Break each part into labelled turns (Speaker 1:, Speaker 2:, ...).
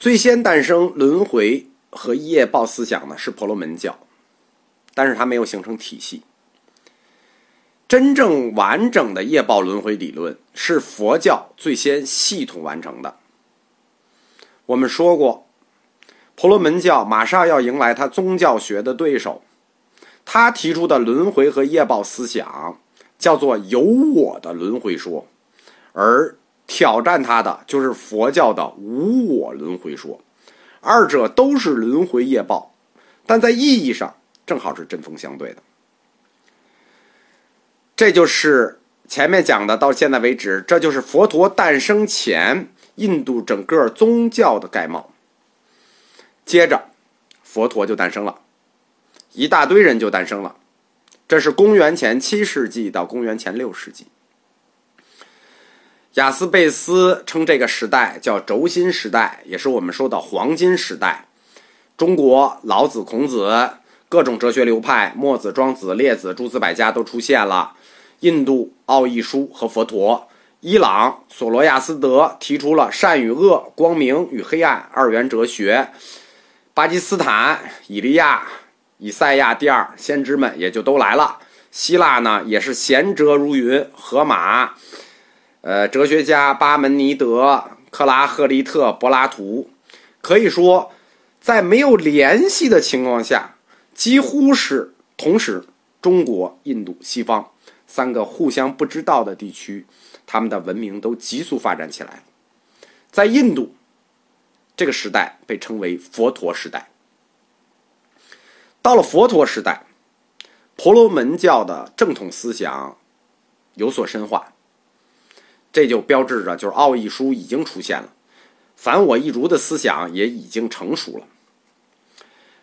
Speaker 1: 最先诞生轮回和业报思想呢，是婆罗门教，但是它没有形成体系。真正完整的业报轮回理论是佛教最先系统完成的。我们说过，婆罗门教马上要迎来他宗教学的对手，他提出的轮回和业报思想叫做有我的轮回说，而挑战他的就是佛教的无我轮回说，二者都是轮回业报，但在意义上正好是针锋相对的。这就是前面讲的，到现在为止，这就是佛陀诞生前印度整个宗教的概貌。接着，佛陀就诞生了，一大堆人就诞生了。这是公元前七世纪到公元前六世纪。雅斯贝斯称这个时代叫轴心时代，也是我们说的黄金时代。中国老子、孔子，各种哲学流派，墨子、庄子、列子、诸子百家都出现了。印度奥义书和佛陀，伊朗索罗亚斯德提出了善与恶、光明与黑暗二元哲学。巴基斯坦以利亚、以赛亚第二先知们也就都来了。希腊呢也是贤哲如云，荷马。呃，哲学家巴门尼德、克拉赫利特、柏拉图，可以说，在没有联系的情况下，几乎是同时，中国、印度、西方三个互相不知道的地区，他们的文明都急速发展起来。在印度，这个时代被称为佛陀时代。到了佛陀时代，婆罗门教的正统思想有所深化。这就标志着，就是奥义书已经出现了，凡我一如的思想也已经成熟了。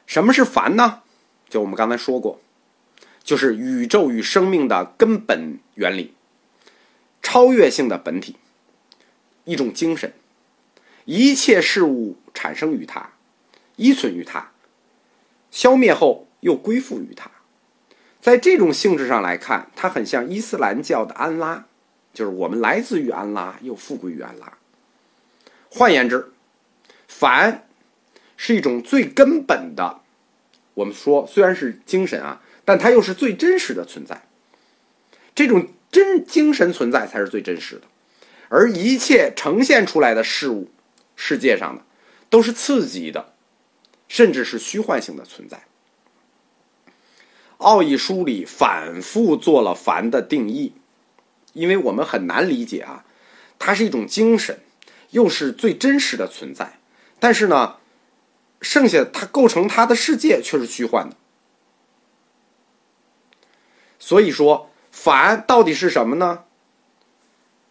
Speaker 1: 什么是凡呢？就我们刚才说过，就是宇宙与生命的根本原理，超越性的本体，一种精神，一切事物产生于它，依存于它，消灭后又归附于它。在这种性质上来看，它很像伊斯兰教的安拉。就是我们来自于安拉，又复归于安拉。换言之，凡是一种最根本的，我们说虽然是精神啊，但它又是最真实的存在。这种真精神存在才是最真实的，而一切呈现出来的事物，世界上的都是刺激的，甚至是虚幻性的存在。奥义书里反复做了凡的定义。因为我们很难理解啊，它是一种精神，又是最真实的存在，但是呢，剩下它构成它的世界却是虚幻的。所以说，凡到底是什么呢？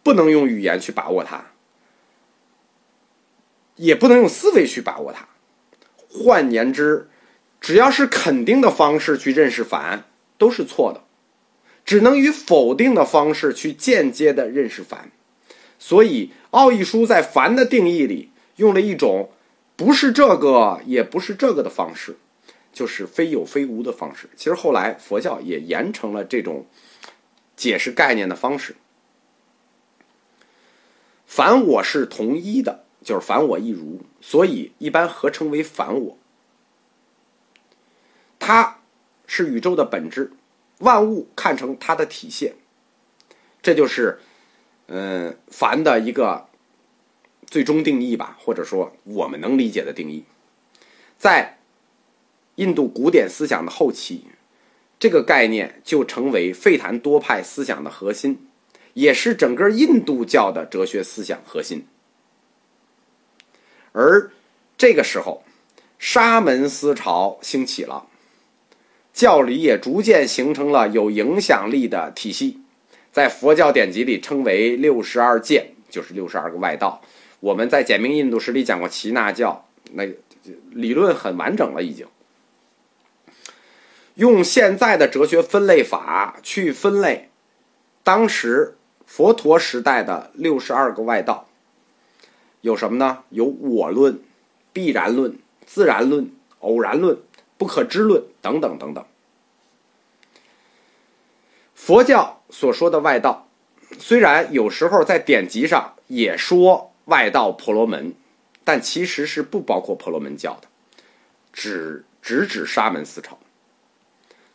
Speaker 1: 不能用语言去把握它，也不能用思维去把握它。换言之，只要是肯定的方式去认识凡，都是错的。只能以否定的方式去间接的认识凡，所以奥义书在凡的定义里用了一种不是这个也不是这个的方式，就是非有非无的方式。其实后来佛教也严成了这种解释概念的方式。凡我是同一的，就是凡我一如，所以一般合称为凡我。它是宇宙的本质。万物看成它的体现，这就是，嗯，凡的一个最终定义吧，或者说我们能理解的定义。在印度古典思想的后期，这个概念就成为费檀多派思想的核心，也是整个印度教的哲学思想核心。而这个时候，沙门思潮兴起了。教理也逐渐形成了有影响力的体系，在佛教典籍里称为六十二戒，就是六十二个外道。我们在《简明印度史》里讲过耆那教，那理论很完整了，已经。用现在的哲学分类法去分类，当时佛陀时代的六十二个外道有什么呢？有我论、必然论、自然论、偶然论。不可知论等等等等。佛教所说的外道，虽然有时候在典籍上也说外道婆罗门，但其实是不包括婆罗门教的，只只指沙门思潮。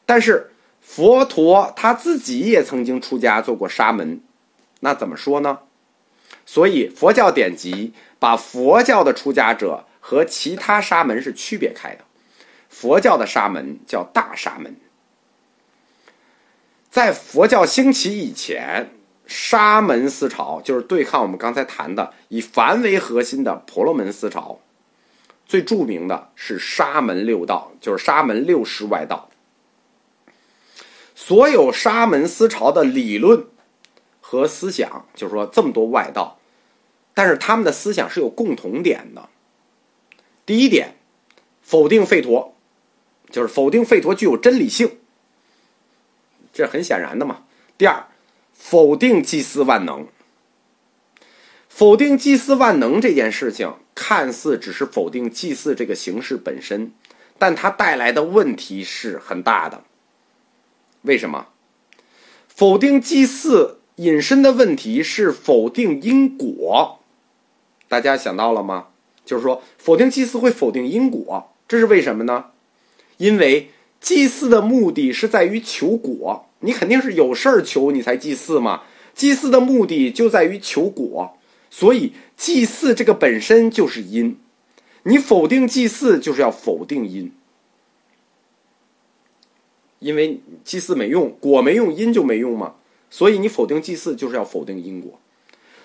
Speaker 1: 但是佛陀他自己也曾经出家做过沙门，那怎么说呢？所以佛教典籍把佛教的出家者和其他沙门是区别开的。佛教的沙门叫大沙门。在佛教兴起以前，沙门思潮就是对抗我们刚才谈的以梵为核心的婆罗门思潮。最著名的是沙门六道，就是沙门六师外道。所有沙门思潮的理论和思想，就是说这么多外道，但是他们的思想是有共同点的。第一点，否定吠陀，就是否定吠陀具有真理性，这很显然的嘛。第二，否定祭祀万能，否定祭祀万能这件事情，看似只是否定祭祀这个形式本身，但它带来的问题是很大的。为什么否定祭祀引申的问题是否定因果？大家想到了吗？就是说，否定祭祀会否定因果，这是为什么呢？因为祭祀的目的是在于求果，你肯定是有事儿求你才祭祀嘛。祭祀的目的就在于求果，所以祭祀这个本身就是因，你否定祭祀就是要否定因。因为祭祀没用，果没用，因就没用嘛。所以你否定祭祀，就是要否定因果。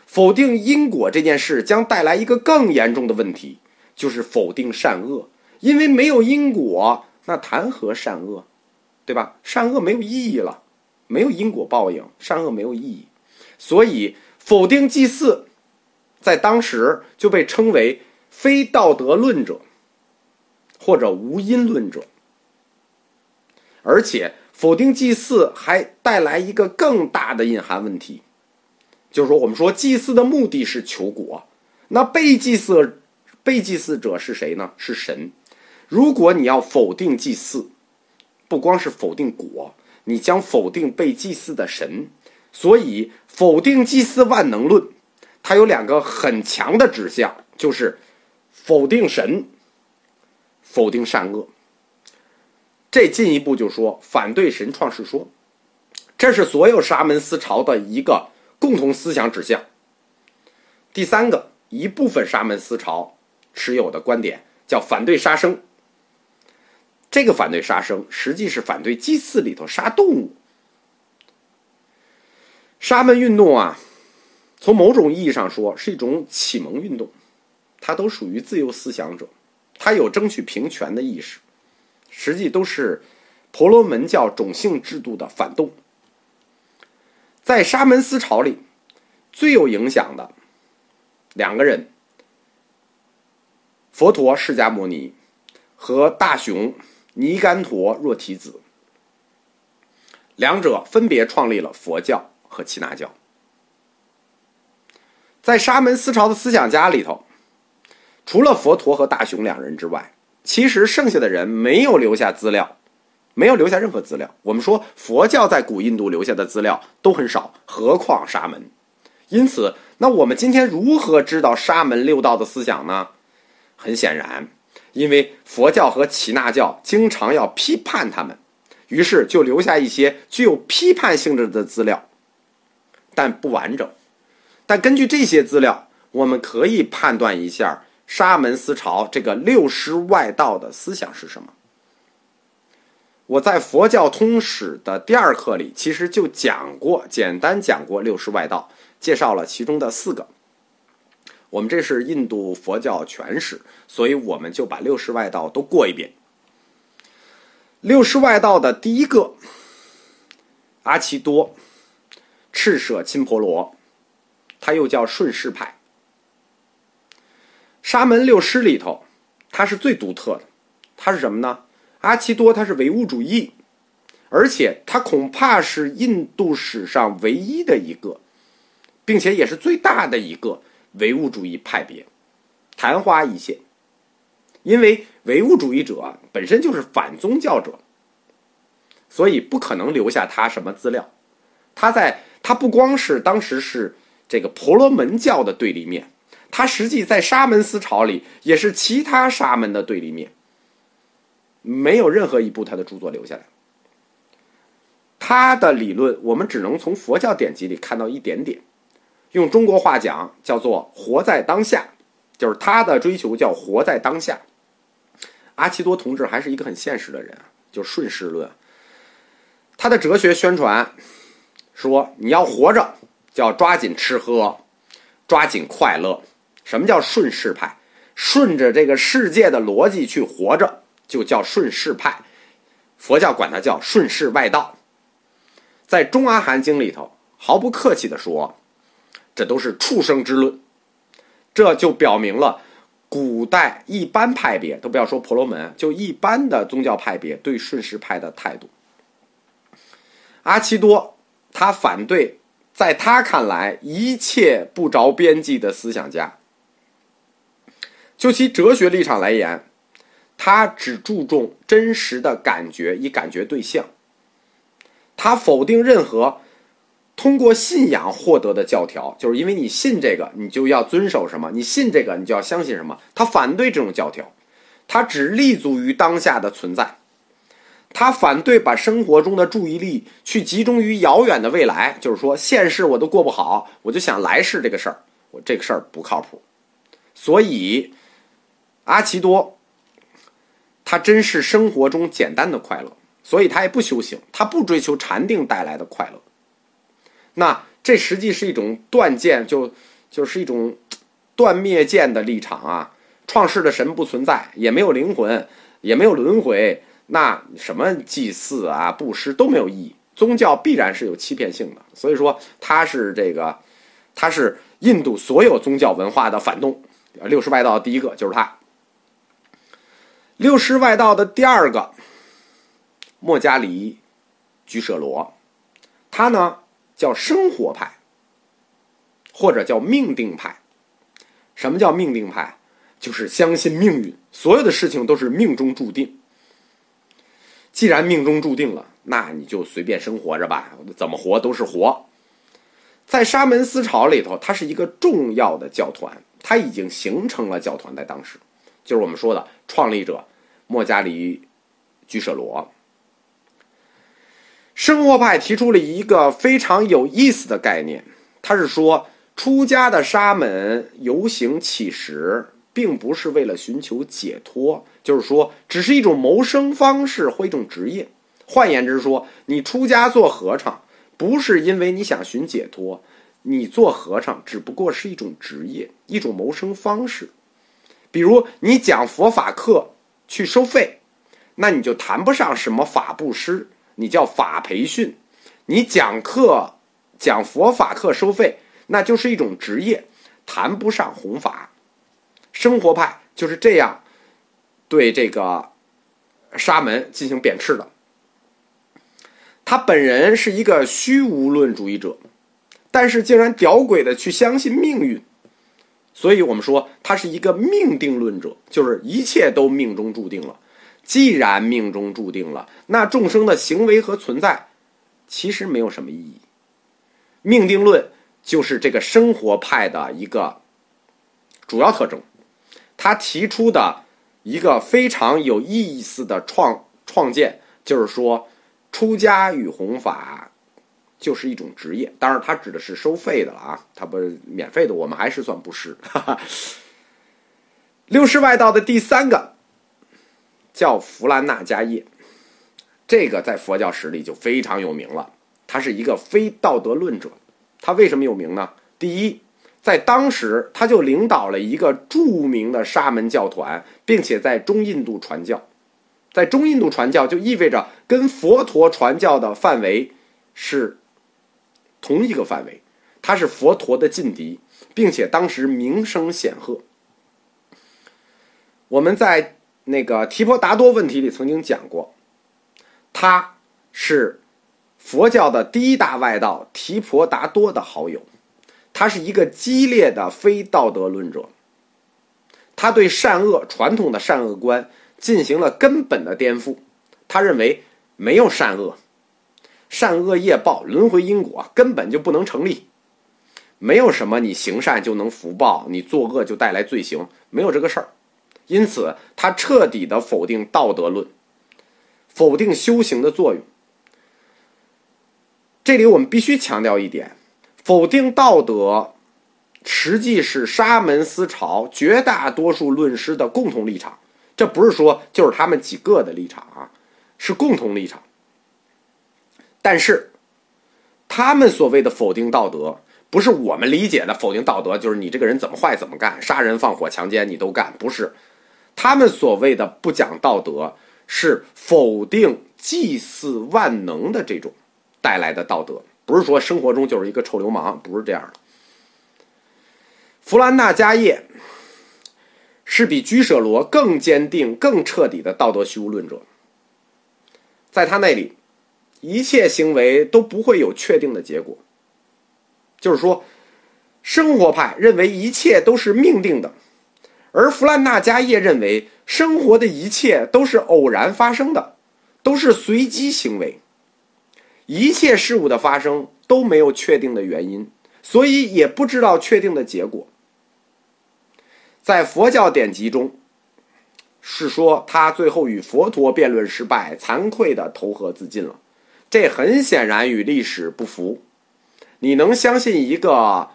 Speaker 1: 否定因果这件事将带来一个更严重的问题，就是否定善恶。因为没有因果，那谈何善恶，对吧？善恶没有意义了，没有因果报应，善恶没有意义。所以否定祭祀，在当时就被称为非道德论者，或者无因论者。而且否定祭祀还带来一个更大的隐含问题，就是说，我们说祭祀的目的是求果，那被祭祀被祭祀者是谁呢？是神。如果你要否定祭祀，不光是否定果，你将否定被祭祀的神。所以，否定祭祀万能论，它有两个很强的指向，就是否定神，否定善恶。这进一步就说反对神创世说，这是所有沙门思潮的一个共同思想指向。第三个，一部分沙门思潮持有的观点叫反对杀生。这个反对杀生，实际是反对祭祀里头杀动物。沙门运动啊，从某种意义上说是一种启蒙运动，它都属于自由思想者，它有争取平权的意识。实际都是婆罗门教种姓制度的反动。在沙门思潮里，最有影响的两个人，佛陀释迦牟尼和大雄尼干陀若提子，两者分别创立了佛教和耆那教。在沙门思潮的思想家里头，除了佛陀和大雄两人之外，其实剩下的人没有留下资料，没有留下任何资料。我们说佛教在古印度留下的资料都很少，何况沙门。因此，那我们今天如何知道沙门六道的思想呢？很显然，因为佛教和耆那教经常要批判他们，于是就留下一些具有批判性质的资料，但不完整。但根据这些资料，我们可以判断一下。沙门思潮这个六师外道的思想是什么？我在佛教通史的第二课里其实就讲过，简单讲过六师外道，介绍了其中的四个。我们这是印度佛教全史，所以我们就把六师外道都过一遍。六师外道的第一个，阿奇多，赤舍钦婆罗，他又叫顺势派。沙门六师里头，他是最独特的。他是什么呢？阿奇多他是唯物主义，而且他恐怕是印度史上唯一的一个，并且也是最大的一个唯物主义派别，昙花一现。因为唯物主义者本身就是反宗教者，所以不可能留下他什么资料。他在他不光是当时是这个婆罗门教的对立面。他实际在沙门思潮里也是其他沙门的对立面，没有任何一部他的著作留下来。他的理论我们只能从佛教典籍里看到一点点，用中国话讲叫做“活在当下”，就是他的追求叫“活在当下”。阿奇多同志还是一个很现实的人，就顺势论。他的哲学宣传说：“你要活着，就要抓紧吃喝，抓紧快乐。什么叫顺势派？顺着这个世界的逻辑去活着，就叫顺势派。佛教管它叫顺势外道。在《中阿含经》里头，毫不客气地说，这都是畜生之论。这就表明了。”古代一般派别都不要说婆罗门，就一般的宗教派别对顺势派的态度。阿奇多他反对，在他看来一切不着边际的思想家。就其哲学立场来言，他只注重真实的感觉，与感觉对象。他否定任何。通过信仰获得的教条，就是因为你信这个，你就要遵守什么；你信这个，你就要相信什么。他反对这种教条，他只立足于当下的存在。他反对把生活中的注意力去集中于遥远的未来，就是说现世我都过不好，我就想来世这个事儿，我这个事儿不靠谱。所以，阿奇多，他真是生活中简单的快乐，所以他也不修行，他不追求禅定带来的快乐。那这实际是一种断见，就就是一种断灭见的立场啊！创世的神不存在，也没有灵魂，也没有轮回，那什么祭祀啊、布施都没有意义。宗教必然是有欺骗性的，所以说它是这个，它是印度所有宗教文化的反动。六师外道第一个就是他，六师外道的第二个莫加里居舍罗，他呢？叫生活派，或者叫命定派。什么叫命定派？就是相信命运，所有的事情都是命中注定。既然命中注定了，那你就随便生活着吧，怎么活都是活。在沙门思潮里头，它是一个重要的教团，它已经形成了教团，在当时，就是我们说的创立者莫加里居舍罗。生活派提出了一个非常有意思的概念，他是说，出家的沙门游行乞食，并不是为了寻求解脱，就是说，只是一种谋生方式或一种职业。换言之说，你出家做和尚，不是因为你想寻解脱，你做和尚只不过是一种职业，一种谋生方式。比如你讲佛法课去收费，那你就谈不上什么法布施。你叫法培训，你讲课讲佛法课收费，那就是一种职业，谈不上弘法。生活派就是这样对这个沙门进行贬斥的。他本人是一个虚无论主义者，但是竟然屌鬼的去相信命运，所以我们说他是一个命定论者，就是一切都命中注定了。既然命中注定了，那众生的行为和存在其实没有什么意义。命定论就是这个生活派的一个主要特征。他提出的一个非常有意思的创创建，就是说，出家与弘法就是一种职业。当然，他指的是收费的了啊，他不免 费的，我们还是算布施。六师外道的第三个。叫弗兰纳迦叶，这个在佛教史里就非常有名了。他是一个非道德论者。他为什么有名呢？第一，在当时他就领导了一个著名的沙门教团，并且在中印度传教。在中印度传教就意味着跟佛陀传教的范围是同一个范围。他是佛陀的劲敌，并且当时名声显赫。我们在。那个提婆达多问题里曾经讲过，他是佛教的第一大外道提婆达多的好友，他是一个激烈的非道德论者，他对善恶传统的善恶观进行了根本的颠覆，他认为没有善恶，善恶业报轮回因果根本就不能成立，没有什么你行善就能福报，你作恶就带来罪行，没有这个事儿。因此，他彻底的否定道德论，否定修行的作用。这里我们必须强调一点：否定道德，实际是沙门思潮绝大多数论师的共同立场。这不是说就是他们几个的立场啊，是共同立场。但是，他们所谓的否定道德，不是我们理解的否定道德，就是你这个人怎么坏怎么干，杀人放火强奸你都干，不是。他们所谓的不讲道德，是否定祭祀万能的这种带来的道德，不是说生活中就是一个臭流氓，不是这样的。弗兰纳迦叶是比居舍罗更坚定、更彻底的道德虚无论者，在他那里，一切行为都不会有确定的结果，就是说，生活派认为一切都是命定的。而弗兰纳迦叶认为，生活的一切都是偶然发生的，都是随机行为，一切事物的发生都没有确定的原因，所以也不知道确定的结果。在佛教典籍中，是说他最后与佛陀辩论失败，惭愧的投河自尽了。这很显然与历史不符。你能相信一个？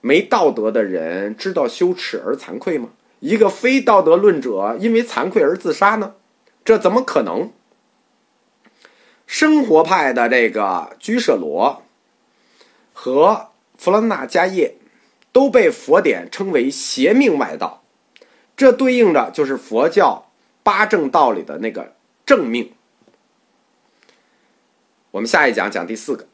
Speaker 1: 没道德的人知道羞耻而惭愧吗？一个非道德论者因为惭愧而自杀呢？这怎么可能？生活派的这个居舍罗和弗兰纳迦叶都被佛典称为邪命外道，这对应着就是佛教八正道里的那个正命。我们下一讲讲第四个。